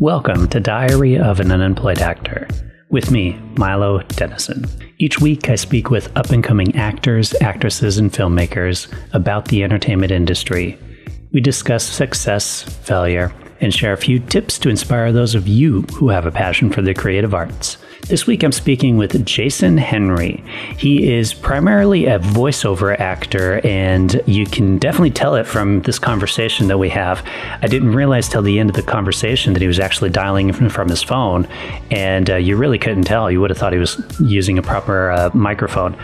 Welcome to Diary of an Unemployed Actor. With me, Milo Dennison. Each week, I speak with up and coming actors, actresses, and filmmakers about the entertainment industry. We discuss success, failure, and share a few tips to inspire those of you who have a passion for the creative arts. This week I'm speaking with Jason Henry. He is primarily a voiceover actor, and you can definitely tell it from this conversation that we have. I didn't realize till the end of the conversation that he was actually dialing from his phone, and uh, you really couldn't tell. You would have thought he was using a proper uh, microphone.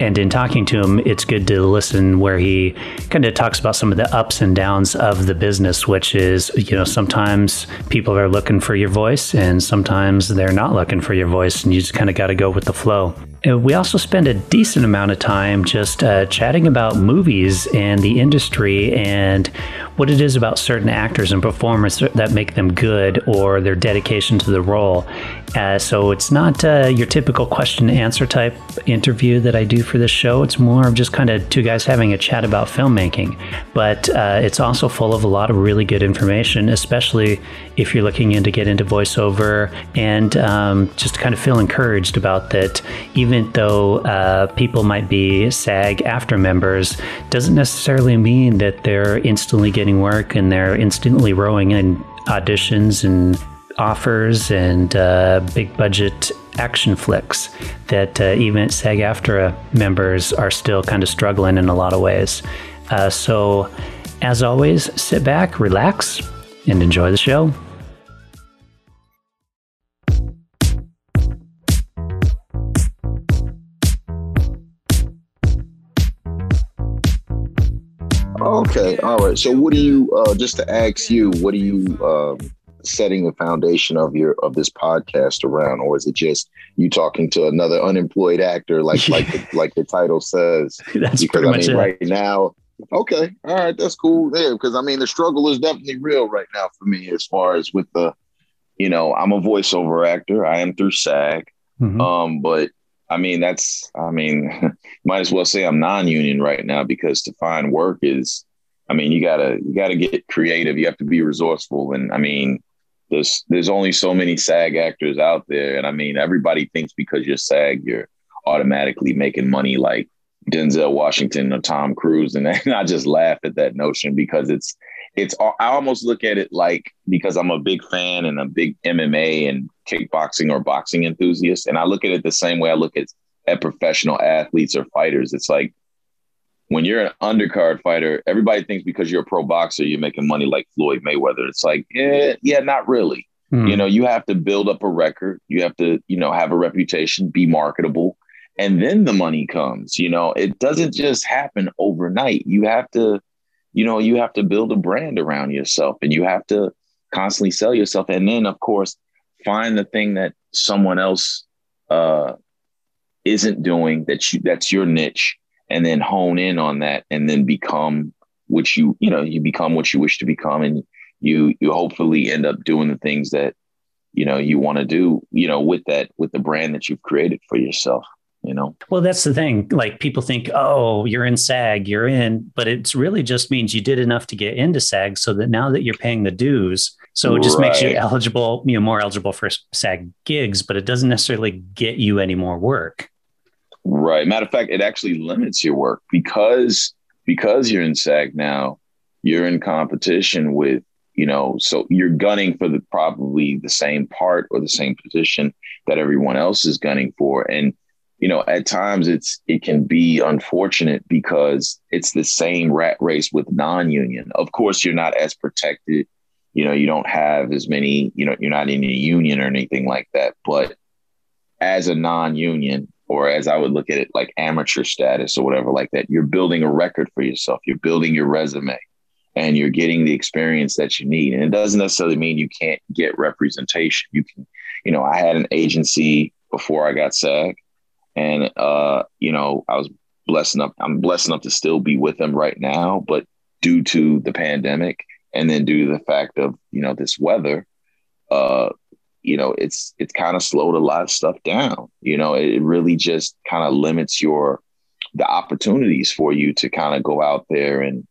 And in talking to him, it's good to listen where he kind of talks about some of the ups and downs of the business, which is, you know, sometimes people are looking for your voice and sometimes they're not looking for your voice, and you just kind of got to go with the flow. Uh, we also spend a decent amount of time just uh, chatting about movies and the industry and what it is about certain actors and performers that make them good or their dedication to the role. Uh, so it's not uh, your typical question answer type interview that I do for this show. It's more of just kind of two guys having a chat about filmmaking. But uh, it's also full of a lot of really good information, especially if you're looking in to get into voiceover and um, just kind of feel encouraged about that. Even though uh, people might be SAG-AFTRA members, doesn't necessarily mean that they're instantly getting work and they're instantly rowing in auditions and offers and uh, big budget action flicks that uh, even SAG AFTRA members are still kind of struggling in a lot of ways. Uh, so, as always, sit back, relax, and enjoy the show. All right. So, what do you? Uh, just to ask you, what are you um, setting the foundation of your of this podcast around, or is it just you talking to another unemployed actor, like like the, like the title says? That's because pretty I much mean, it. right now. Okay, all right, that's cool there. Because I mean, the struggle is definitely real right now for me, as far as with the, you know, I'm a voiceover actor. I am through SAG, Mhm. um, but I mean, that's, I mean, might as well say I'm non-union right now because to find work is, I mean, you gotta, you gotta get creative. You have to be resourceful. And I mean, there's, there's only so many SAG actors out there. And I mean, everybody thinks because you're SAG, you're automatically making money like Denzel Washington or Tom Cruise. And I just laugh at that notion because it's, it's, I almost look at it like, because I'm a big fan and a big MMA and kickboxing or boxing enthusiast. And I look at it the same way I look at, at professional athletes or fighters. It's like when you're an undercard fighter, everybody thinks because you're a pro boxer, you're making money like Floyd Mayweather. It's like, yeah, yeah, not really. Hmm. You know, you have to build up a record. You have to, you know, have a reputation, be marketable, and then the money comes. You know, it doesn't just happen overnight. You have to, you know, you have to build a brand around yourself and you have to constantly sell yourself. And then, of course, find the thing that someone else uh, isn't doing that you that's your niche and then hone in on that and then become what you you know you become what you wish to become and you you hopefully end up doing the things that you know you want to do you know with that with the brand that you've created for yourself you know Well, that's the thing. Like people think, oh, you're in SAG, you're in, but it's really just means you did enough to get into SAG so that now that you're paying the dues, so it just makes you eligible, you know, more eligible for SAG gigs, but it doesn't necessarily get you any more work. Right. Matter of fact, it actually limits your work because because you're in SAG now, you're in competition with, you know, so you're gunning for the probably the same part or the same position that everyone else is gunning for. And, you know, at times it's it can be unfortunate because it's the same rat race with non-union. Of course, you're not as protected. You know, you don't have as many, you know, you're not in a union or anything like that. But as a non-union, or as I would look at it, like amateur status or whatever like that, you're building a record for yourself. You're building your resume and you're getting the experience that you need. And it doesn't necessarily mean you can't get representation. You can, you know, I had an agency before I got SAG and, uh, you know, I was blessed enough, I'm blessed enough to still be with them right now, but due to the pandemic and then due to the fact of, you know, this weather, uh, you know, it's it's kind of slowed a lot of stuff down. You know, it really just kind of limits your the opportunities for you to kind of go out there and,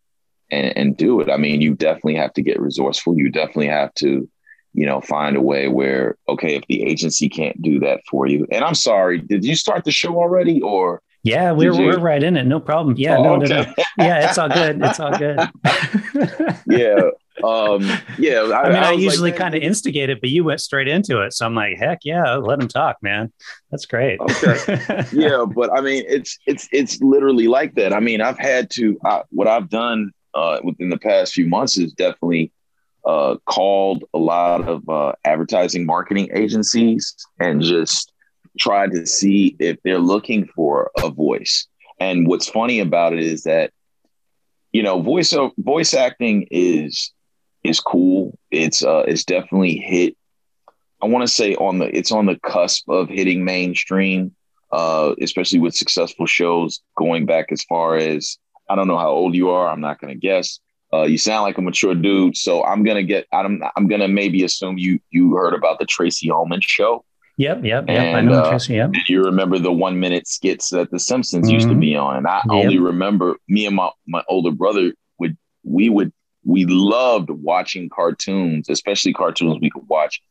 and and do it. I mean, you definitely have to get resourceful. You definitely have to, you know, find a way where, okay, if the agency can't do that for you, and I'm sorry, did you start the show already or? Yeah, we're, we're right in it. No problem. Yeah, oh, no, okay. no, no. Yeah, it's all good. It's all good. yeah. Um, yeah. I, I mean, I, I usually like, kind of instigate it, but you went straight into it. So I'm like, heck yeah, let him talk, man. That's great. Okay. yeah. But I mean, it's, it's, it's literally like that. I mean, I've had to, I, what I've done uh, within the past few months is definitely uh, called a lot of uh, advertising marketing agencies and just tried to see if they're looking for a voice. And what's funny about it is that, you know, voice voice acting is is cool. It's uh, it's definitely hit. I want to say on the it's on the cusp of hitting mainstream, uh, especially with successful shows going back as far as I don't know how old you are. I'm not going to guess, uh, you sound like a mature dude, so I'm gonna get. I'm I'm gonna maybe assume you you heard about the Tracey Ullman show. Yep, yep, yep. And, I know uh, Tracey. Yep. You remember the one minute skits that The Simpsons mm-hmm. used to mm-hmm. be on, and I yep. only remember me and my my older brother would we would we loved watching cartoons, especially cartoons we could watch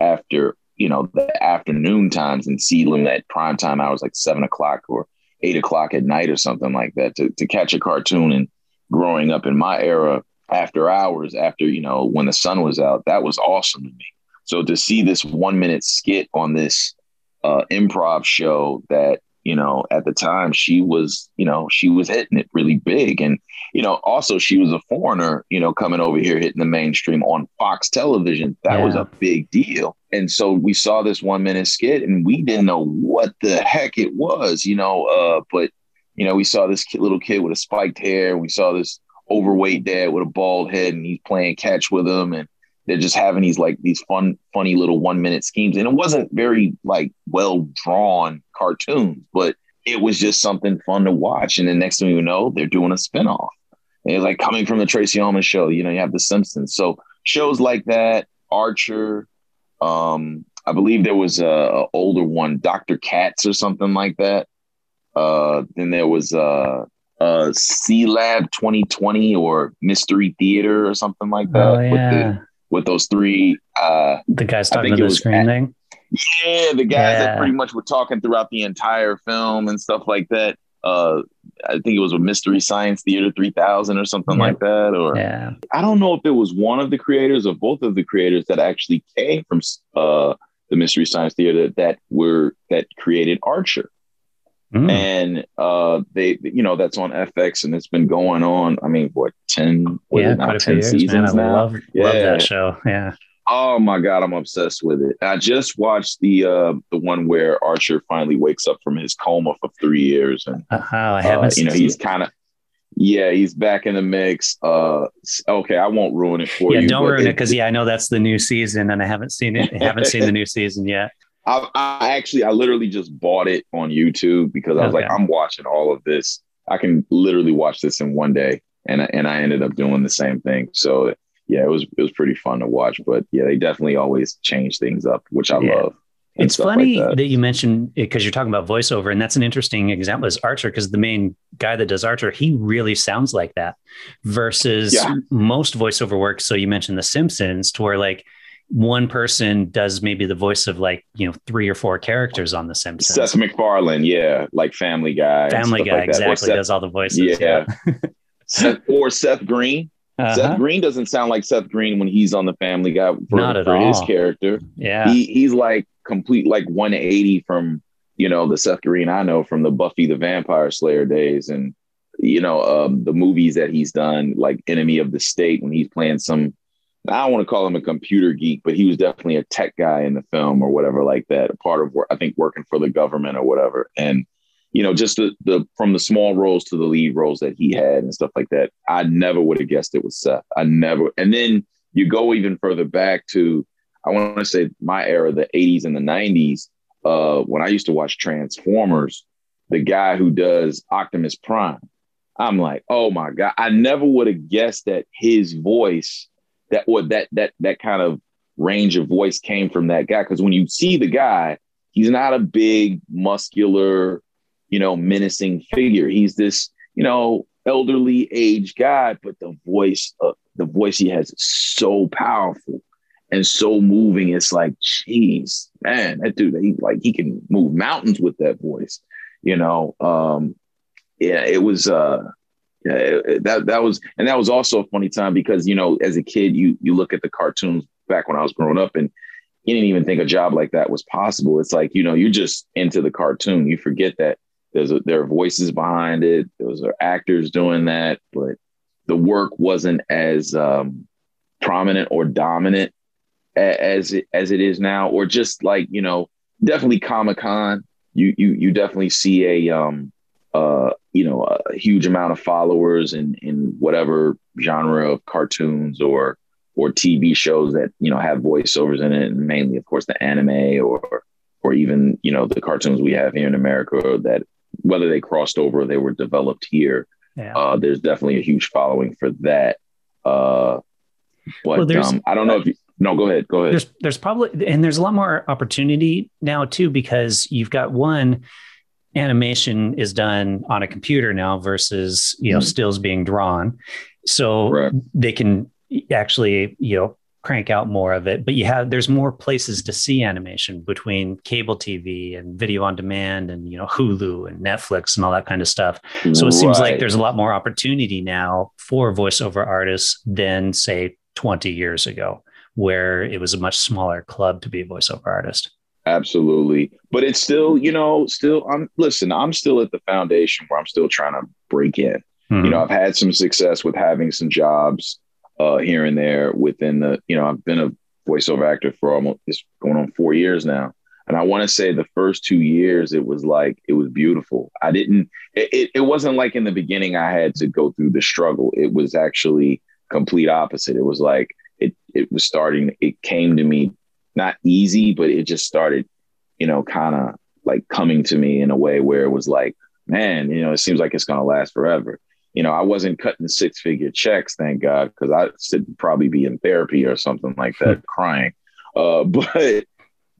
after you know the afternoon times and see them at prime time hours like seven o'clock or eight o'clock at night or something like that to to catch a cartoon and growing up in my era after hours, after, you know, when the sun was out, that was awesome to me. So to see this one minute skit on this uh, improv show that, you know, at the time she was, you know, she was hitting it really big. And, you know, also she was a foreigner, you know, coming over here hitting the mainstream on Fox television. That yeah. was a big deal. And so we saw this one minute skit and we didn't know what the heck it was, you know, uh, but you know, we saw this kid, little kid with a spiked hair. We saw this overweight dad with a bald head, and he's playing catch with him, and they're just having these like these fun, funny little one minute schemes. And it wasn't very like well drawn cartoons, but it was just something fun to watch. And the next thing you know, they're doing a spinoff. And it's like coming from the Tracey Ullman show. You know, you have The Simpsons. So shows like that, Archer. Um, I believe there was a, a older one, Dr. Katz or something like that. Uh, then there was uh, uh, Sealab 2020 or Mystery Theater or something like that. Oh, yeah. With, those three. Uh, the guys talking to the screen thing. Yeah, the guys yeah. that pretty much were talking throughout the entire film and stuff like that. Uh, I think it was a Mystery Science Theater 3000 or something like that. Or yeah. I don't know if it was one of the creators or both of the creators that actually came from uh, the Mystery Science Theater that were that created Archer. Mm. And uh, they, you know, that's on FX, and it's been going on. I mean, what ten? yeah, a few years, seasons man. I now? Love, yeah. love that show. Yeah. Oh my god, I'm obsessed with it. I just watched the uh, the one where Archer finally wakes up from his coma for three years, and uh, I haven't. Uh, you know, he's kind of yeah, he's back in the mix. Uh, okay, I won't ruin it for yeah, you. Yeah, don't ruin it because yeah, I know that's the new season, and I haven't seen it. I haven't seen the new season yet. I, I, actually, I literally just bought it on YouTube because I was okay. like, I'm watching all of this. I can literally watch this in one day, and and I ended up doing the same thing. So yeah, it was it was pretty fun to watch. But yeah, they definitely always change things up, which I yeah. love. It's funny like that. that. you mentioned because you're talking about voiceover, and that's an interesting example is Archer, because the main guy that does Archer, he really sounds like that versus yeah. most voiceover work. So you mentioned The Simpsons, to where like one person does maybe the voice of like you know three or four characters on The Simpsons. Seth MacFarlane, yeah, like Family Guy. Family Guy, like exactly, Seth, does all the voices. Yeah, yeah. Seth, or Seth Green. Uh-huh. Seth Green doesn't sound like Seth Green when he's on the Family Guy for, Not at for all. his character. Yeah, he, he's like complete like 180 from you know the Seth Green I know from the Buffy the Vampire Slayer days and you know um, the movies that he's done like Enemy of the State when he's playing some I don't want to call him a computer geek, but he was definitely a tech guy in the film or whatever like that. A part of I think working for the government or whatever. And you know, just the the from the small roles to the lead roles that he had and stuff like that. I never would have guessed it was Seth. I never. And then you go even further back to I want to say my era, the 80s and the 90s, uh, when I used to watch Transformers, the guy who does Optimus Prime. I'm like, oh my God. I never would have guessed that his voice that what that that that kind of range of voice came from that guy. Because when you see the guy, he's not a big, muscular, you know, menacing figure. He's this, you know, elderly age guy, but the voice, uh, the voice he has is so powerful. and so moving. It's like, geez, man, that dude, he like he can move mountains with that voice, you know. Um, yeah, it was uh that that was and that was also a funny time because you know, as a kid, you you look at the cartoons back when I was growing up and you didn't even think a job like that was possible. It's like, you know, you're just into the cartoon. You forget that there's a, there are voices behind it. Those are actors doing that, but the work wasn't as um, prominent or dominant as it, as it is now, or just like you know, definitely Comic Con. You you you definitely see a um uh you know a huge amount of followers in in whatever genre of cartoons or or TV shows that you know have voiceovers in it, and mainly, of course, the anime or or even you know the cartoons we have here in America that whether they crossed over or they were developed here. Yeah. Uh, there's definitely a huge following for that. Uh, but well, um, I don't know if you, no, go ahead. Go ahead. There's there's probably and there's a lot more opportunity now too because you've got one animation is done on a computer now versus you know mm-hmm. stills being drawn, so they can actually you know crank out more of it but you have there's more places to see animation between cable tv and video on demand and you know hulu and netflix and all that kind of stuff. So it seems like there's a lot more opportunity now for voiceover artists than say 20 years ago where it was a much smaller club to be a voiceover artist absolutely but it's still you know still i'm listen i'm still at the foundation where i'm still trying to break in mm-hmm. you know i've had some success with having some jobs uh, here and there within the, you know, I've been a voiceover actor for almost it's going on four years now. And I want to say the first two years, it was like, it was beautiful. I didn't, it, it wasn't like in the beginning, I had to go through the struggle. It was actually complete opposite. It was like, it, it was starting, it came to me not easy, but it just started, you know, kind of like coming to me in a way where it was like, man, you know, it seems like it's going to last forever you know, I wasn't cutting six figure checks, thank God, because I should probably be in therapy or something like that, hmm. crying. Uh, but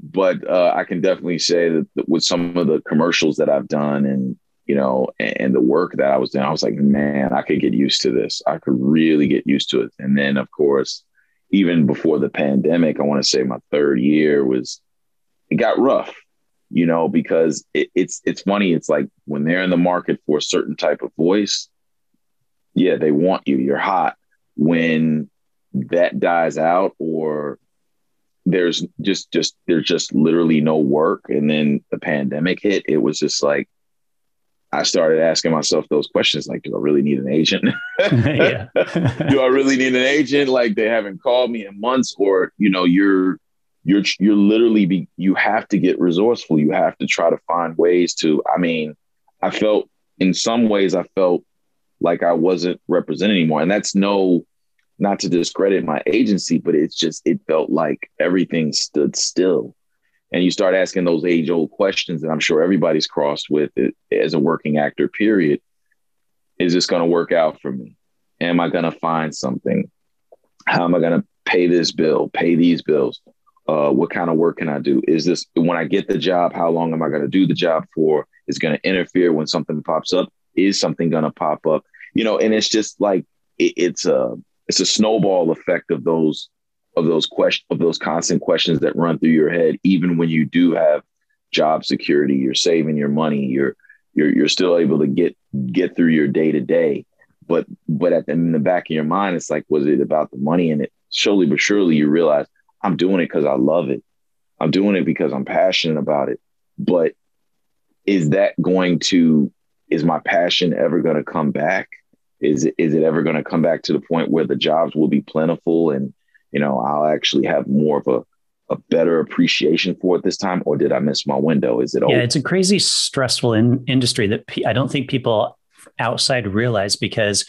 but uh, I can definitely say that with some of the commercials that I've done and you know and, and, the work that I was doing, I was like, man, I could get used to this. I could really get used to it. And then of course, even before the pandemic, I want to say my third year was it got rough, you know, because it, it's it's funny. It's like when they're in the market for a certain type of voice, yeah, they want you. You're hot. When that dies out or there's just just there's just literally no work and then the pandemic hit it was just like i started asking myself those questions like do i really need an agent do i really need an agent like they haven't called me in months or you know you're you're you're literally be you have to get resourceful you have to try to find ways to i mean i felt in some ways i felt like I wasn't represented anymore. And that's no, not to discredit my agency, but it's just, it felt like everything stood still. And you start asking those age old questions that I'm sure everybody's crossed with it as a working actor, period. Is this going to work out for me? Am I going to find something? How am I going to pay this bill, pay these bills? Uh, what kind of work can I do? Is this when I get the job? How long am I going to do the job for? Is going to interfere when something pops up? Is something going to pop up? you know, and it's just like it, it's a it's a snowball effect of those of those questions of those constant questions that run through your head, even when you do have job security, you're saving your money, you're you're you're still able to get get through your day to day. But but at the, in the back of your mind, it's like, was it about the money? And it surely but surely you realize I'm doing it because I love it. I'm doing it because I'm passionate about it. But is that going to is my passion ever going to come back? is is it ever going to come back to the point where the jobs will be plentiful and you know I'll actually have more of a a better appreciation for it this time, or did I miss my window? Is it? Yeah, it's a crazy stressful in, industry that I don't think people outside realize because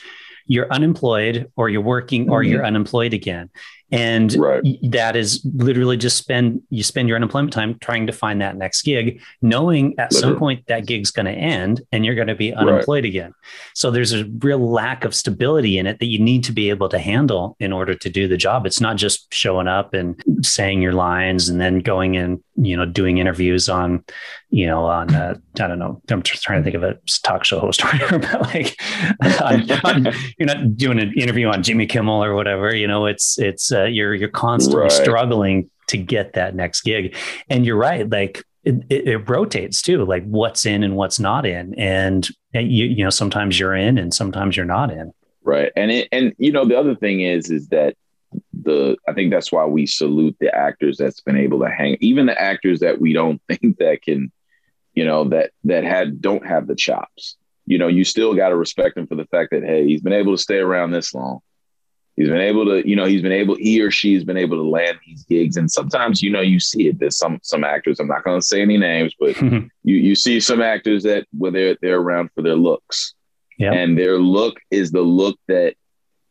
you're unemployed or you're working or mm-hmm. you're unemployed again and right. that is literally just spend you spend your unemployment time trying to find that next gig knowing at literally. some point that gig's going to end and you're going to be unemployed right. again so there's a real lack of stability in it that you need to be able to handle in order to do the job it's not just showing up and saying your lines and then going and you know doing interviews on you know on uh, i don't know i'm just trying to think of a talk show host or whatever but like on, on, you're not doing an interview on jimmy kimmel or whatever you know it's it's uh, you're you're constantly Right. struggling to get that next gig. And you're right, like it, it, it rotates too, like what's in and what's not in. And uh, you you know sometimes you're in and sometimes you're not in. Right. And it, and you know the other thing is is that the I think that's why we salute the actors that's been able to hang even the actors that we don't think that can you know that that had don't have the chops. You know, you still got to respect him for the fact that hey, he's been able to stay around this long. He's been able to, you know, he's been able, he or she has been able to land these gigs. And sometimes, you know, you see it. There's some some actors. I'm not going to say any names, but you you see some actors that where they're they're around for their looks, Yeah. and their look is the look that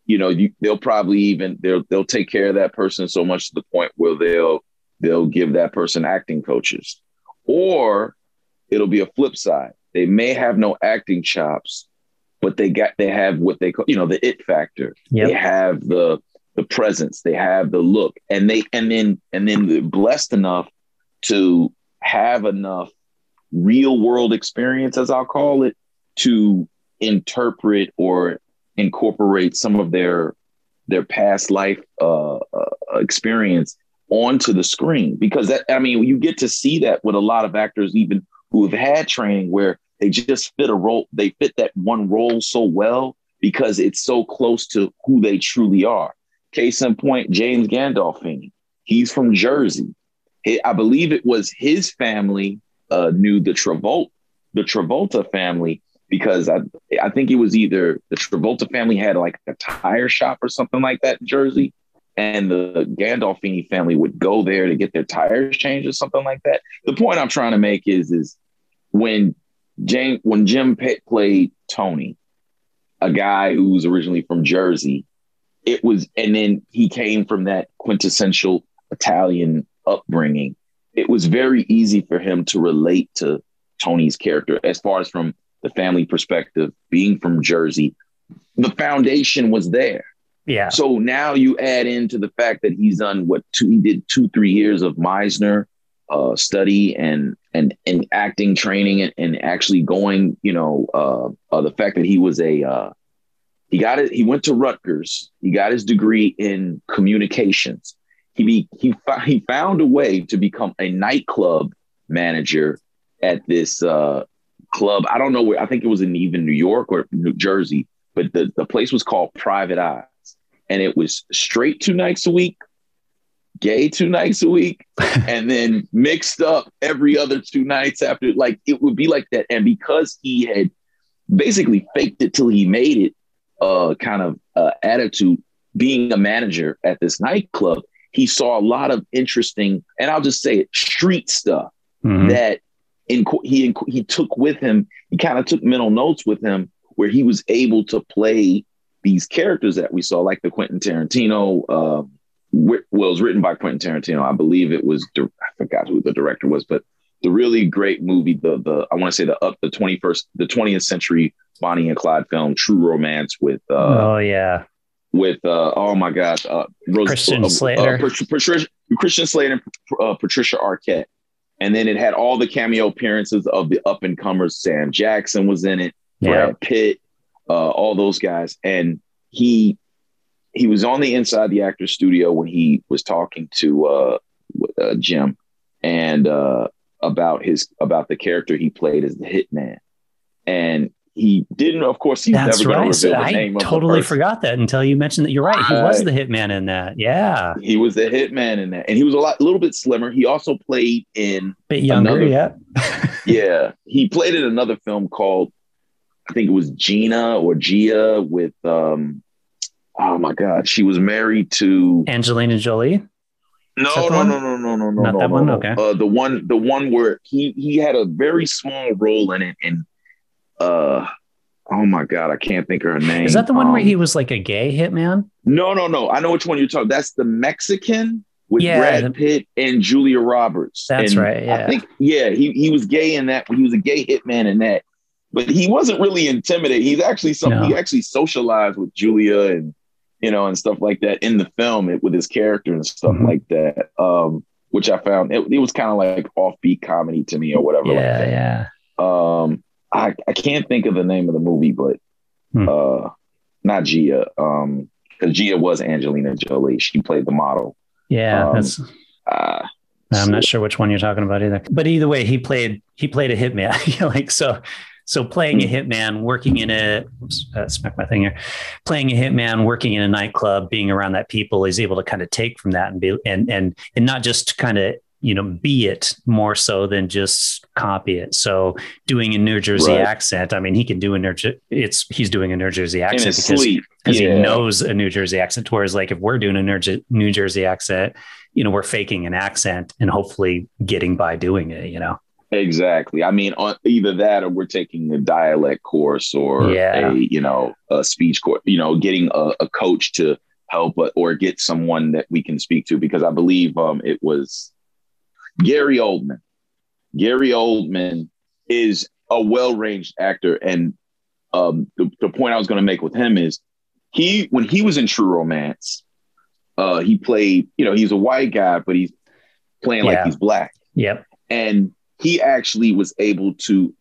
you know you, they'll probably even they'll they'll take care of that person so much to the point where they'll they'll give that person acting coaches, or it'll be a flip side. They may have no acting chops, but they got they have what they call you know the it factor. Yep. They have the the presence. They have the look, and they and then and then they're blessed enough to have enough real world experience, as I'll call it, to interpret or incorporate some of their their past life uh, uh, experience onto the screen. Because that I mean, you get to see that with a lot of actors, even who have had training where they just fit a role, they fit that one role so well because it's so close to who they truly are. Case in point, James Gandolfini. He's from Jersey. I believe it was his family uh, knew the Travolta, the Travolta family, because I I think it was either the Travolta family had like a tire shop or something like that in Jersey, and the Gandolfini family would go there to get their tires changed or something like that. The point I'm trying to make is is when James when Jim Pitt played Tony, a guy who was originally from Jersey, it was and then he came from that quintessential Italian upbringing. It was very easy for him to relate to Tony's character as far as from the family perspective, being from Jersey. The foundation was there. Yeah. So now you add into the fact that he's done what two, he did two, three years of Meisner uh, study and and and acting training and, and actually going, you know, uh, uh, the fact that he was a uh, he got it. He went to Rutgers. He got his degree in communications. He be, he he found a way to become a nightclub manager at this uh, club. I don't know where. I think it was in even New York or New Jersey, but the the place was called Private Eyes and it was straight two nights a week, gay two nights a week, and then mixed up every other two nights after. Like it would be like that. And because he had basically faked it till he made it, uh, kind of uh, attitude, being a manager at this nightclub, he saw a lot of interesting, and I'll just say it, street stuff Mhm. that in, he he took with him. He kind of took mental notes with him where he was able to play these characters that we saw, like the Quentin Tarantino. Uh, well, it was written by Quentin Tarantino. I believe it was. I forgot who the director was, but the really great movie, the the I want to say the up the twenty first, the twentieth century Bonnie and Clyde film, True Romance with uh, oh yeah. with uh, oh my gosh, uh, Rose, Christian uh, uh, Slater. Pat- Patricia, Christian Slater, and uh, Patricia Arquette, and then it had all the cameo appearances of the up and comers. Sam Jackson was in it, Yeah. Brad Pitt, uh, all those guys, and he he was on the inside the actor studio when he was talking to uh, uh, Jim and uh, about his about the character he played as the hitman, and he didn't. Of course, he's That's never right. the I name of the totally forgot that until you mentioned that. You're right. He was the hitman in that. Yeah. He was the hitman in that, and he was a lot, a little bit slimmer. He also played in, a Bit younger. Another- yeah. yeah, he played in another film called, I think it was Gina or Gia with, um, oh my God, she was married to. Angelina Jolie. No, no, one? no, no, no, no, no, Not no, that no, one? no. Okay. Uh, the one, the one where he he had a very small role in it, and uh, oh my God, I can't think of her name. Is that the one where Um, he was like a gay hitman? No, no, no. I know which one you're talking. That's the Mexican with Yeah, Brad Pitt and Julia Roberts. That's And right, yeah. I think yeah, he he was gay in that. He was a gay hitman in that. But he wasn't really intimidated. He's actually some. No. He actually socialized with Julia and you know and stuff like that in the film it, with his character and stuff Mhm. like that. Um, which I found it, it was kind of like offbeat comedy to me or whatever. Yeah, that. yeah. Um, I I can't think of the name of the movie, but Hmm. uh, not Gia. Um, because Gia was Angelina Jolie. She played the model. Yeah, um, that's. Uh, I'm not sure which one you're talking about either. But either way, he played he played a hitman. like so, so playing a hmm. hitman, working in a oops, uh, smack my thing here, playing a hitman, working in a nightclub, being around that people, is able to kind of take from that and be and and and not just kind of you know be it more so than just copy it so doing a new jersey right. accent i mean he can do a new Jersey. it's he's doing a new jersey accent because, because yeah. he knows a new jersey accent whereas like if we're doing a new jersey accent you know we're faking an accent and hopefully getting by doing it you know exactly i mean on either that or we're taking a dialect course or yeah. a you know a speech course you know getting a, a coach to help or get someone that we can speak to because i believe um it was Gary Oldman. Gary Oldman is a well-ranged actor, and um, the, the point I was going to make with him is he when he was in True Romance, uh, he played you know he's a white guy, but he's playing yeah. like he's black. Yep. And he actually was able to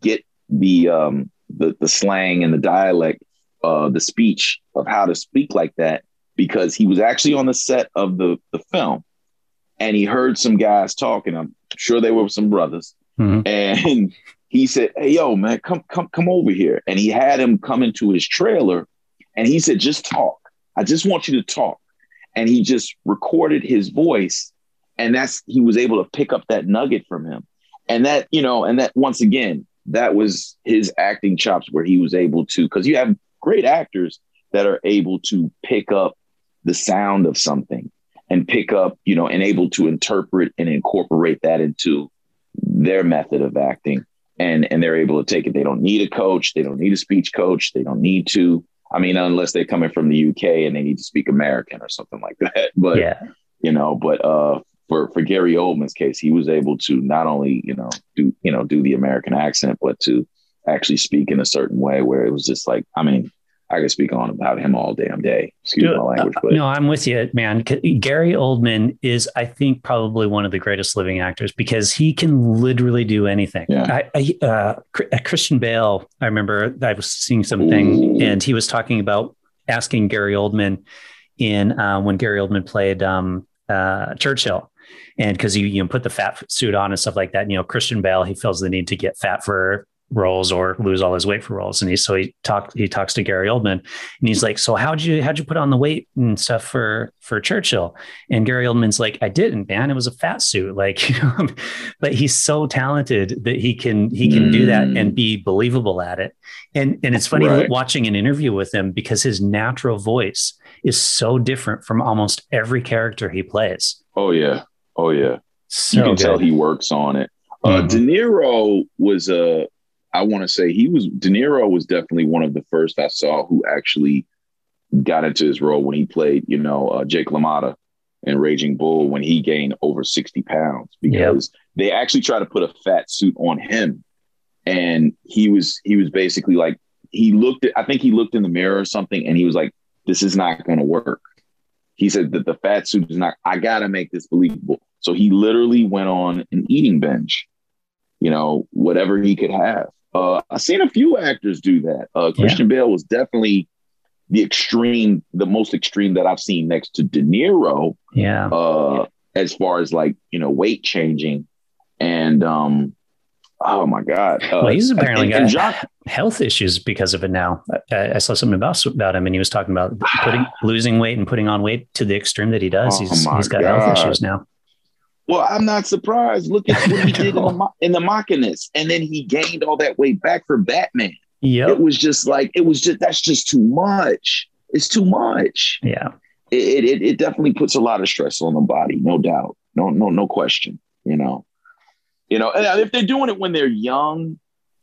get the um, the the slang and the dialect, uh, the speech of how to speak like that because he was actually on the set of the the film and he heard some guys talking. I'm sure they were some brothers. Mm-hmm. And he said, Hey, yo, man, come, come, come over here. And he had him come into his trailer and he said, Just talk. I just want you to talk. And he just recorded his voice. And that's, he was able to pick up that nugget from him. And that, you know, and that once again, that was his acting chops where he was able to, because you have great actors that are able to pick up the sound of something and pick up, you know, and able to interpret and incorporate that into their method of acting. And, and they're able to take it. They don't need a coach. They don't need a speech coach. They don't need to. I mean, unless they're coming from the UK and they need to speak American or something like that. But yeah. you know, but uh, for for Gary Oldman's case, he was able to not only you know do you know do the American accent, but to actually speak in a certain way where it was just like, I mean, I could speak on about him all damn day. Excuse Dude, my language, but no, I'm with you, man. Gary Oldman is, I think, probably one of the greatest living actors because he can literally do anything. Yeah. I, I, uh, uh Christian Bale, I remember I was seeing something, Ooh. and he was talking about asking Gary Oldman in uh, when Gary Oldman played um, uh, Churchill and because you you know put the fat suit on and stuff like that. And, you know, Christian Bale he feels the need to get fat for roles or lose all his weight for roles. And he so he talked he talks to Gary Oldman and he's like, So how'd you how'd you put on the weight and stuff for for Churchill? And Gary Oldman's like, I didn't, man. It was a fat suit. Like, but he's so talented that he can he can mm. do that and be believable at it. And and it's funny right. watching an interview with him because his natural voice is so different from almost every character he plays. Oh yeah. Oh yeah. You can good. tell he works on it. Uh, mm-hmm. De Niro was a I want to say he was De Niro was definitely one of the first I saw who actually got into his role when he played, you know, uh, Jake LaMotta in Raging Bull when he gained over 60 pounds because yep. they actually tried to put a fat suit on him. And he was he was basically like he looked at I think he looked in the mirror or something and he was like, This is not gonna work. He said that the fat suit is not, I gotta make this believable. So he literally went on an eating binge, you know, whatever he could have. Uh, I've seen a few actors do that. Uh, Christian yeah. Bale was definitely the extreme, the most extreme that I've seen next to De Niro. Yeah. Uh, as far as like you know weight changing, and um, oh my god, uh, well, he's apparently and, got and health issues because of it now. I, I, saw something about about him, and he was talking about putting losing weight and putting on weight to the extreme that he does. Oh he's he's got god. health issues now. Well, I'm not surprised. Look at what he did in the, in the Machinist, and then he gained all that weight back for Batman. Yeah, it was just like it was just that's just too much. It's too much. Yeah, it, it it definitely puts a lot of stress on the body, no doubt, no no no question. You know, you know, and if they're doing it when they're young,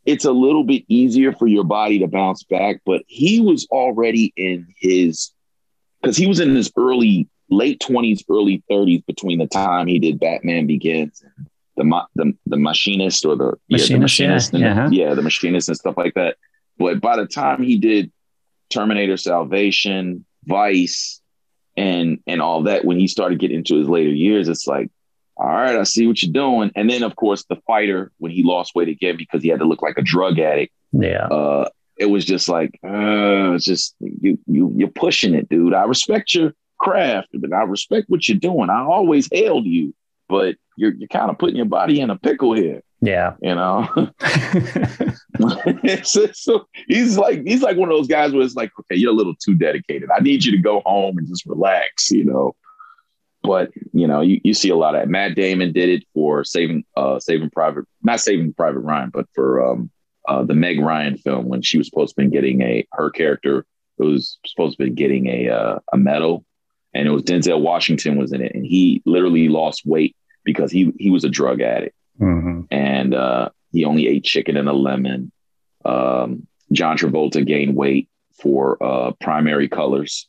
it's a little bit easier for your body to bounce back. But he was already in his because he was in his early late 20s, early 30s between the time he did Batman Begins and the the, the machinist or the machinist, yeah, the machinist yeah. And, uh-huh. yeah, the machinist and stuff like that. But by the time he did Terminator Salvation, Vice, and and all that, when he started getting into his later years, it's like, all right, I see what you're doing. And then of course the fighter when he lost weight again because he had to look like a drug addict. Yeah. Uh, it was just like, uh, it's just you you you're pushing it, dude. I respect your craft, but I respect what you're doing. I always hailed you, but you're you're kind of putting your body in a pickle here. Yeah, you know. so, so he's like he's like one of those guys where it's like, okay, you're a little too dedicated. I need you to go home and just relax, you know. But you know, you, you see a lot of Matt Damon did it for saving uh saving private not saving private Ryan, but for um uh the Meg Ryan film when she was supposed to be getting a her character was supposed to be getting a uh, a medal and it was Denzel Washington was in it and he literally lost weight because he he was a drug addict mm-hmm. and uh he only ate chicken and a lemon um John Travolta gained weight for uh primary colors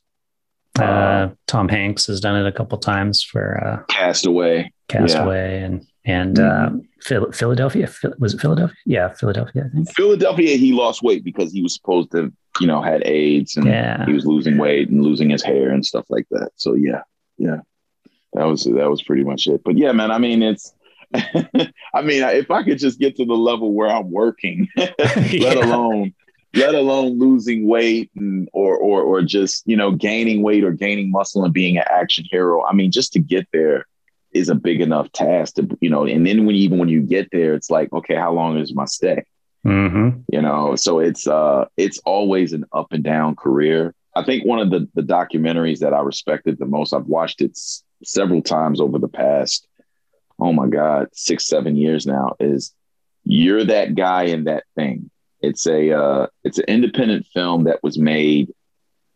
uh, Tom Hanks has done it a couple times for uh, Castaway, Castaway, yeah. and and mm-hmm. uh, Philadelphia. Was it Philadelphia? Yeah, Philadelphia. I think Philadelphia. He lost weight because he was supposed to, you know, had AIDS and yeah. he was losing weight and losing his hair and stuff like that. So yeah, yeah, that was that was pretty much it. But yeah, man, I mean, it's. I mean, if I could just get to the level where I'm working, let yeah. alone let alone losing weight and or or or just you know gaining weight or gaining muscle and being an action hero. I mean, just to get there is a big enough task to you know. And then when even when you get there, it's like, okay, how long is my stay? Mm-hmm. You know, so it's uh it's always an up and down career. I think one of the the documentaries that I respected the most, I've watched it s- several times over the past, oh my God, six, seven years now, is you're that guy in that thing it's a uh, it's an independent film that was made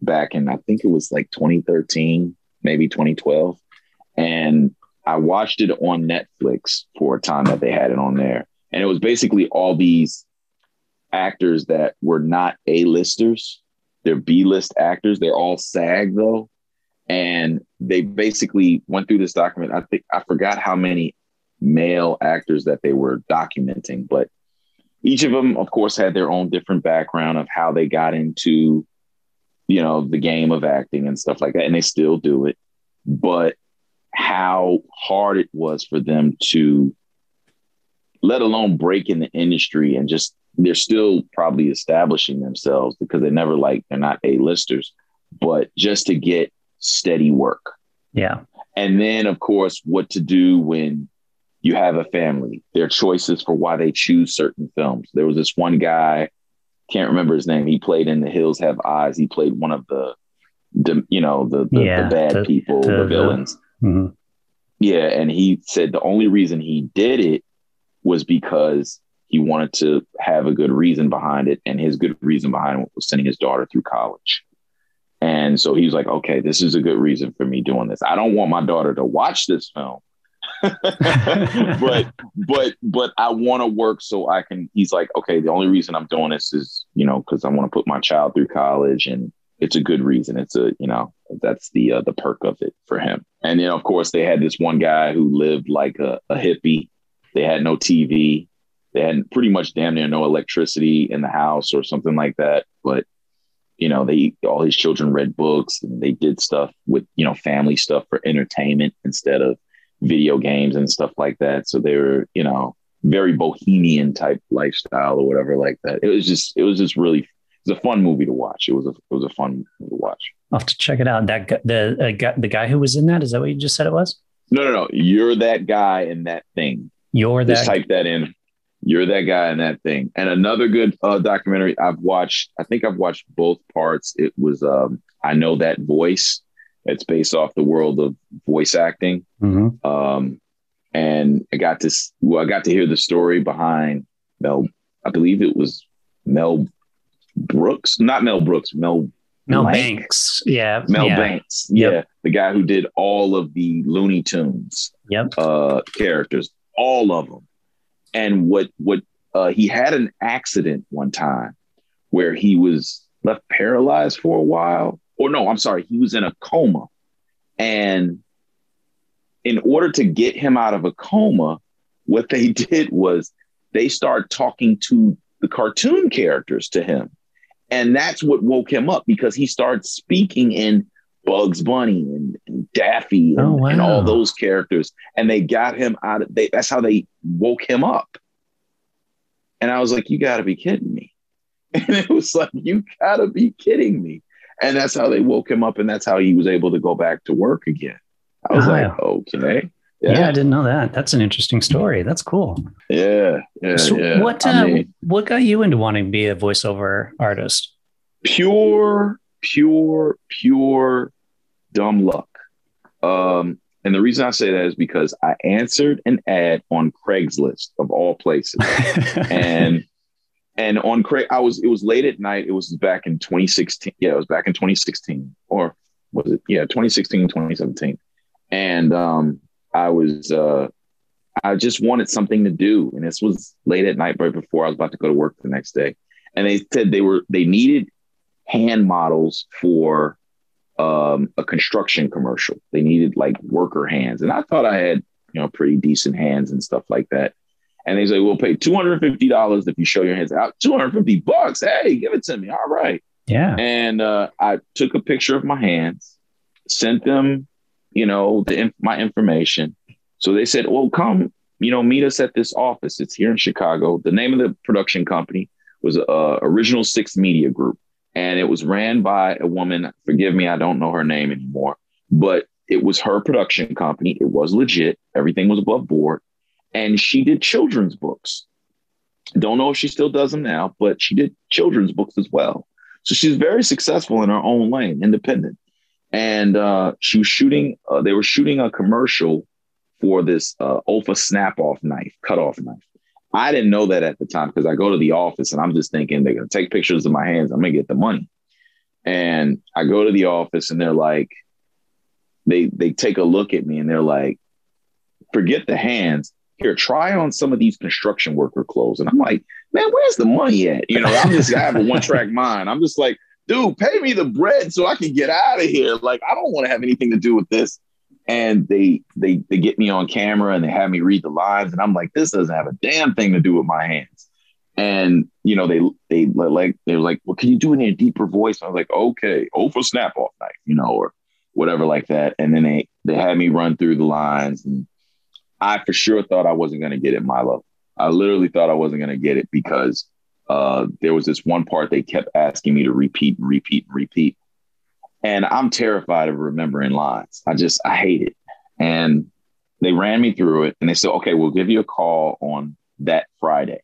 back in I think it was like 2013, maybe 2012, and I watched it on Netflix for a time that they had it on there, and it was basically all these actors that were not A-listers. They're B-list actors. They're all SAG though, and they basically went through this document. I think I forgot how many male actors that they were documenting, but each of them, of course, had their own different background of how they got into, you know, the game of acting and stuff like that. And they still do it. But how hard it was for them to, let alone break in the industry and just, they're still probably establishing themselves because they never like, they're not A-listers, but just to get steady work. Yeah. And then, of course, what to do when you have a family, their choices for why they choose certain films. There was this one guy, can't remember his name. He played in The Hills Have Eyes. He played one of the, the you know, the, the, yeah, the bad the, people, the villains. Mm-hmm. Yeah. And he said the only reason he did it was because he wanted to have a good reason behind it. And his good reason behind it was sending his daughter through college. And so he was like, okay, this is a good reason for me doing this. I don't want my daughter to watch this film but but but I want to work so I can. He's like, okay, the only reason I'm doing this is you know because I want to put my child through college, and it's a good reason. It's a you know that's the uh, the perk of it for him. And then of course they had this one guy who lived like a, a hippie. They had no TV. They had pretty much damn near no electricity in the house or something like that. But you know, they all his children read books and they did stuff with you know family stuff for entertainment instead of video games and stuff like that. So they were, you know, very bohemian type lifestyle or whatever like that. It was just, it was just really, it was a fun movie to watch. It was a, it was a fun movie to watch. I'll have to check it out. That guy, the uh, guy, the guy who was in that, is that what you just said it was? No, no, no. You're that guy in that thing. You're that. Just type that in. You're that guy in that thing. And another good uh, documentary I've watched. I think I've watched both parts. It was um, I know that voice it's based off the world of voice acting. Mm-hmm. Um, and I got to well, I got to hear the story behind Mel. I believe it was Mel Brooks, not Mel Brooks, Mel Mel. Banks. Yeah. Mel yeah. Banks. Yeah. Yep. The guy who did all of the Looney Tunes yep. uh, characters, all of them. And what what uh, he had an accident one time where he was left paralyzed for a while or no, I'm sorry, he was in a coma. And in order to get him out of a coma, what they did was they start talking to the cartoon characters to him. And that's what woke him up because he started speaking in Bugs Bunny and, and Daffy and, oh, wow. and, all those characters. And they got him out of they, that's how they woke him up. And I was like, you gotta be kidding me. And it was like, you gotta be kidding me. And that's how they woke him up, and that's how he was able to go back to work again. I was like, okay. Yeah. yeah. I didn't know that. That's an interesting story. That's cool. Yeah, yeah. So yeah. what uh, mean, what got you into wanting to be a voiceover artist? Pure, pure, pure dumb luck. Um, and the reason I say that is because I answered an ad on Craigslist of all places, and and on Craig, I was it was late at night. It was back in 2016. Yeah, it was back in 2016, or was it? Yeah, 2016, 2017. And um, I was uh, I just wanted something to do, and this was late at night, right before I was about to go to work the next day. And they said they were they needed hand models for um, a construction commercial. They needed like worker hands, and I thought I had you know pretty decent hands and stuff like that. And they say we'll pay two hundred fifty dollars if you show your hands out. Two hundred fifty bucks. Hey, give it to me. All right. Yeah. And uh, I took a picture of my hands, sent them, you know, the my information. So they said, "Well, come, you know, meet us at this office. It's here in Chicago." The name of the production company was uh, Original Six Media Group and it was ran by a woman. Forgive me, I don't know her name anymore, but it was her production company. It was legit. Everything was above board. And she did children's books. Don't know if she still does them now, but she did children's books as well. So she's very successful in her own lane, independent. And uh, she was shooting, uh, they were shooting a commercial for this uh, Olfa snap off knife, cut off knife. I didn't know that at the time because I go to the office and I'm just thinking they're going to take pictures of my hands. I'm going to get the money. And I go to the office and they're like, they they take a look at me and they're like, forget the hands. Here, try on some of these construction worker clothes. And I'm like, man, where's the money at? You know, I'm just I have a one track mind. I'm just like, dude, pay me the bread so I can get out of here. Like, I don't want to have anything to do with this. And they they they get me on camera and they have me read the lines and I'm like this doesn't have a damn thing to do with my hands. And you know they they like they're like well can you do it in a deeper voice? And I was like okay oh for snap off night, you know or whatever like that. And then they they had me run through the lines and I for sure thought I wasn't going to get it Milo I literally thought I wasn't going to get it because uh, there was this one part they kept asking me to repeat and repeat and repeat and I'm terrified of remembering lines. I just, I hate it. And they ran me through it and they said, okay, we'll give you a call on that Friday.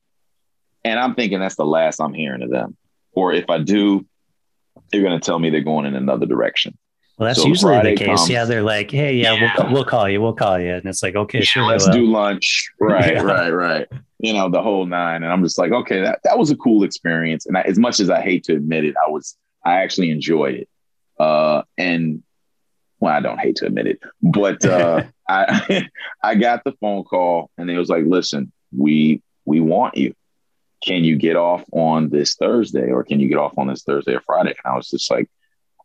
And I'm thinking that's the last I'm hearing of them. Or if I do, they're going to tell me they're going in another direction. Well, that's so usually the case. Comes, yeah, they're like, "Hey, yeah, yeah. We'll, we'll call you. We'll call you," and it's like, "Okay, yeah, sure, let's do lunch." Right, right, right. You know, the whole nine. And I'm just like, okay, that that was a cool experience. And I, as much as I hate to admit it, I was I actually enjoyed it. Uh, and well, I don't hate to admit it, but uh, I I got the phone call and it was like, listen, we we want you. Can you get off on this Thursday or can you get off on this Thursday or Friday? And I was just like,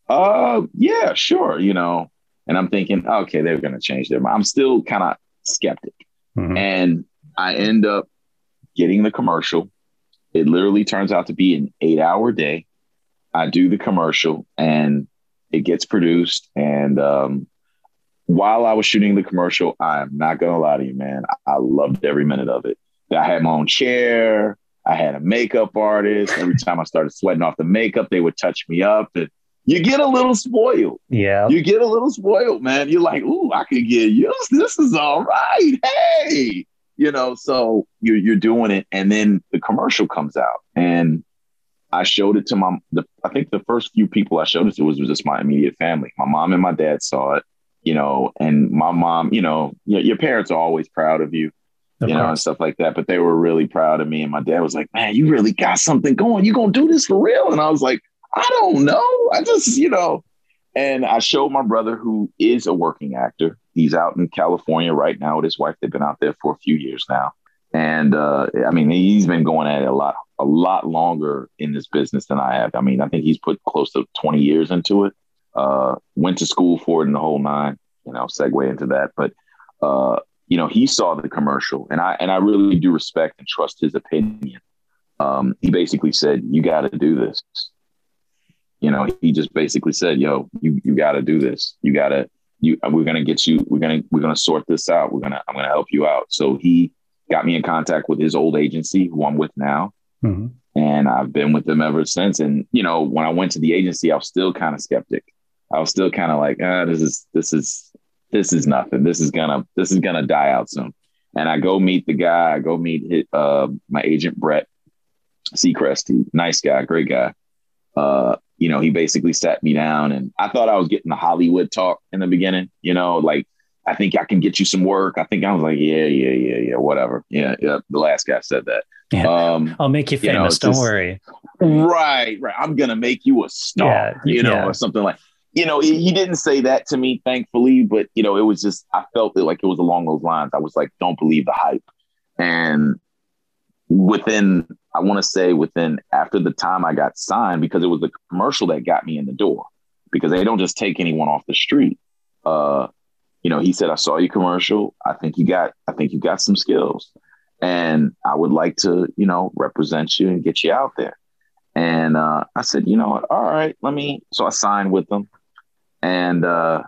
uh, yeah, sure, you know. And I'm thinking, okay, they're gonna change their mind. I'm still kind of skeptic. Mm-hmm. And I end up getting the commercial. It literally turns out to be an eight hour day. I do the commercial and it gets produced. And um, while I was shooting the commercial, I'm not gonna lie to you, man, I, I loved every minute of it. I had my own chair. I had a makeup artist. Every time I started sweating off the makeup, they would touch me up. And you get a little spoiled. Yeah. You get a little spoiled, man. You're like, ooh, I could get used. This is all right. Hey, you know, so you're, you're doing it. And then the commercial comes out. And I showed it to my, the, I think the first few people I showed it to was, was just my immediate family. My mom and my dad saw it, you know, and my mom, you know, your, your parents are always proud of you, of you course. know, and stuff like that. But they were really proud of me. And my dad was like, man, you really got something going. You going to do this for real? And I was like, I don't know. I just, you know, and I showed my brother who is a working actor. He's out in California right now with his wife. They've been out there for a few years now. And uh, I mean, he's been going at it a lot, a lot longer in this business than I have. I mean, I think he's put close to 20 years into it. Uh, went to school for it in the whole nine. You know, segue into that. But uh, you know, he saw the commercial, and I and I really do respect and trust his opinion. Um, he basically said, "You got to do this." You know, he just basically said, "Yo, you you got to do this. You got to you. We're gonna get you. We're gonna we're gonna sort this out. We're gonna I'm gonna help you out." So he got me in contact with his old agency, who I'm with now. Mm-hmm. and I've been with them ever since. And you know, when I went to the agency, I was still kind of skeptic. I was still kind of like, ah, this is this is this is nothing. This is gonna this is gonna die out soon. And I go meet the guy. I go meet uh, my agent Brett Seacrest. Nice guy, great guy. Uh, you know, he basically sat me down, and I thought I was getting the Hollywood talk in the beginning. You know, like I think I can get you some work. I think I was like, yeah, yeah, yeah, yeah, whatever. Yeah, yeah. The last guy said that. Yeah. Um, I'll make you famous. You know, don't just, worry. Right, right. I'm gonna make you a star. Yeah, you know, yeah. or something like. You know, he didn't say that to me, thankfully, but you know, it was just I felt it like it was along those lines. I was like, don't believe the hype, and within I want to say within after the time I got signed because it was the commercial that got me in the door because they don't just take anyone off the street. Uh, you know, he said, I saw your commercial. I think you got, I think you got some skills and I would like to, you know, represent you and get you out there. And uh, I said, you know what? All right, let me. So I signed with them and, uh,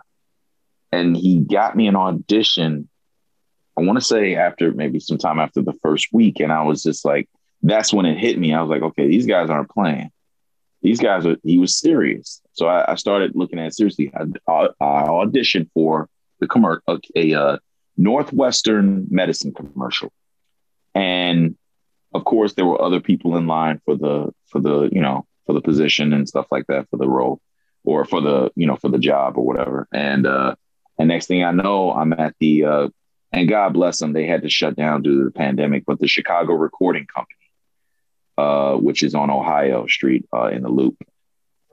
and he got me an audition. I want to say after maybe some time after the first week. And I was just like, that's when it hit me. I was like, okay, these guys aren't playing. These guys are, he was serious. So I, I started looking at seriously. I, I, I auditioned for the commercial, a, a uh, Northwestern medicine commercial, and of course there were other people in line for the for the you know for the position and stuff like that for the role or for the you know for the job or whatever. And uh, and next thing I know, I'm at the uh, and God bless them, they had to shut down due to the pandemic, but the Chicago Recording Company, uh, which is on Ohio Street uh, in the Loop.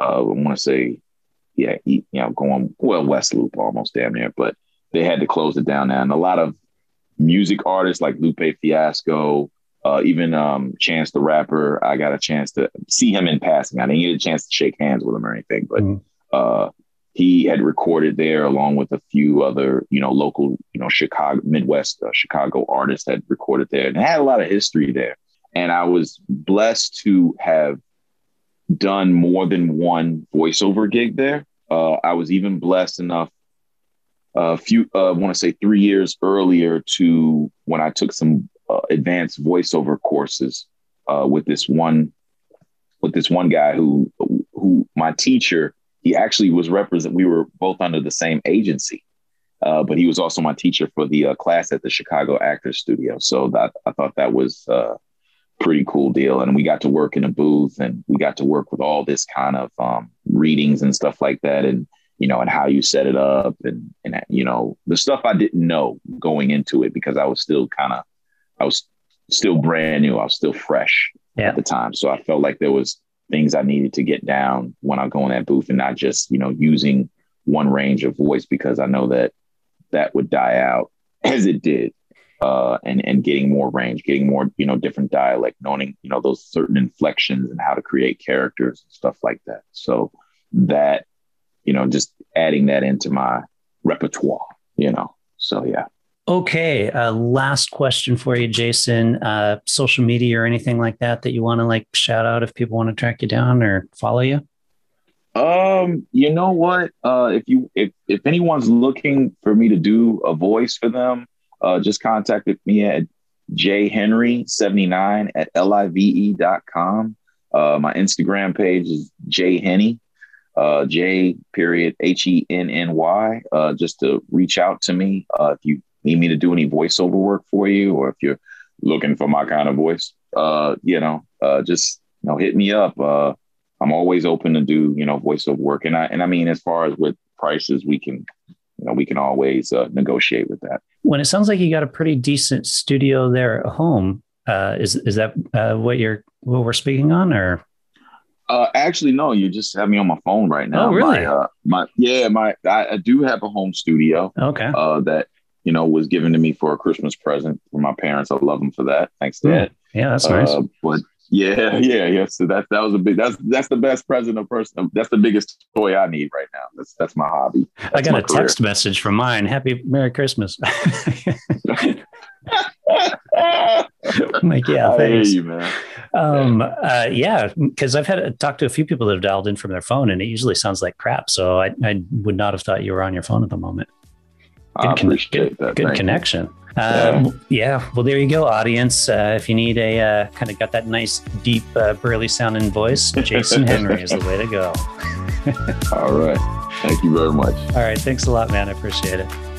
Uh, I want to say yeah, you know, going well West Loop almost damn near, but they had to close it down now. And a lot of music artists like Lupe Fiasco, uh, even um, Chance the Rapper, I got a chance to see him in passing. I didn't get a chance to shake hands with him or anything, but mm-hmm. uh, he had recorded there along with a few other, you know, local, you know, Chicago, Midwest, uh, Chicago artists had recorded there and had a lot of history there. And I was blessed to have done more than one voiceover gig there. Uh, I was even blessed enough a few, uh, I want to say three years earlier to when I took some uh, advanced voiceover courses uh, with this one, with this one guy who, who my teacher, he actually was represent. We were both under the same agency, uh, but he was also my teacher for the class at the Chicago Actors Studio. So that I thought that was pretty cool deal. And we got to work in a booth and we got to work with all this kind of um, readings and stuff like that. And, you know, and how you set it up and, and, you know, the stuff I didn't know going into it because I was still kind of, I was still brand new. I was still fresh yeah. at the time. So I felt like there was things I needed to get down when I go in that booth and not just, you know, using one range of voice because I know that that would die out as it did uh, and and getting more range, getting more you know different dialect, knowing you know those certain inflections and how to create characters and stuff like that. So that you know just adding that into my repertoire, you know. So yeah. Okay, uh, last question for you, Jason. Uh, social media or anything like that that you want to like shout out if people want to track you down or follow you? Um, you know what? Uh, if you if if anyone's looking for me to do a voice for them, uh, just contacted me at jhenry79 at live.com. Uh, my Instagram page is jhenny, uh, J period H E N N Y, uh, just to reach out to me uh, if you need me to do any voiceover work for you, or if you're looking for my kind of voice. Uh, you know, uh, just you know, hit me up. Uh, I'm always open to do you know voiceover work, and I and I mean as far as with prices, we can you know we can always uh, negotiate with that. When it sounds like you got a pretty decent studio there at home, uh, is is that uh, what you're what we're speaking on, or? Uh, actually, no. You just have me on my phone right now. Oh, really? My, uh, my yeah, my I, I, do have a home studio. Okay. Uh, that you know was given to me for a Christmas present from my parents. I love them for that. Thanks, Dad. Yeah, that's nice. Uh, but yeah, yeah, yeah. So that that was a big. That's that's the best present of person. That's the biggest toy I need right now. That's that's my hobby. That's I got a career. text message from mine. Happy Merry Christmas. I'm like, yeah, thanks. You, man. Um, uh, yeah, because I've had talked to a few people that have dialed in from their phone, and it usually sounds like crap. So I, I would not have thought you were on your phone at the moment. Good, con- good, good connection. You. Uh, yeah. Well, there you go, audience. Uh, if you need a uh, kind of got that nice, deep, uh, burly sounding voice, Jason Henry is the way to go. All right. Thank you very much. All right. Thanks a lot, man. I appreciate it.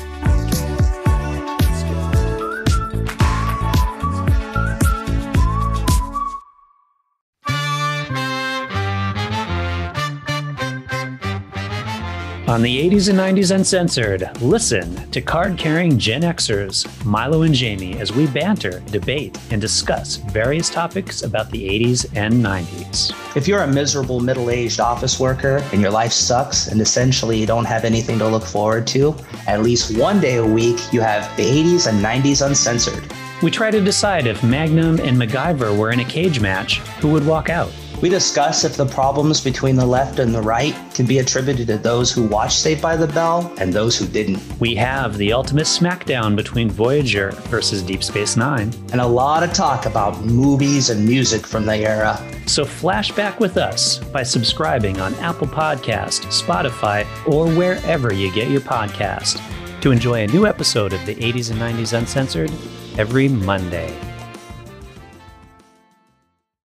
On the 80s and 90s Uncensored, listen to card carrying Gen Xers, Milo and Jamie, as we banter, debate, and discuss various topics about the 80s and 90s. If you're a miserable middle aged office worker and your life sucks and essentially you don't have anything to look forward to, at least one day a week you have the 80s and 90s Uncensored. We try to decide if Magnum and MacGyver were in a cage match, who would walk out. We discuss if the problems between the left and the right can be attributed to those who watched Saved by the Bell and those who didn't. We have the ultimate smackdown between Voyager versus Deep Space Nine. And a lot of talk about movies and music from the era. So flashback with us by subscribing on Apple Podcast, Spotify, or wherever you get your podcast to enjoy a new episode of the 80s and 90s Uncensored every Monday.